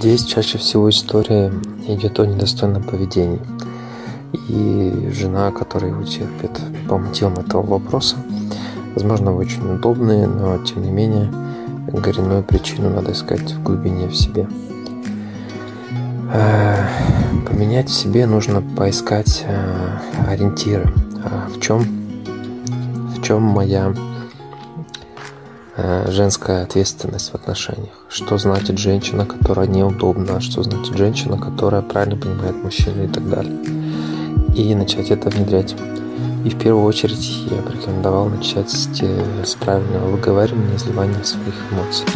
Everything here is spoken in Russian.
Здесь чаще всего история идет о недостойном поведении. И жена, которая его терпит по мотивам этого вопроса, возможно, очень удобные, но тем не менее коренную причину надо искать в глубине в себе. Э, поменять в себе нужно поискать э, ориентиры. А в чем, в чем моя женская ответственность в отношениях. Что значит женщина, которая неудобна, что значит женщина, которая правильно понимает мужчину и так далее. И начать это внедрять. И в первую очередь я бы рекомендовал начать с, с правильного выговаривания и изливания своих эмоций.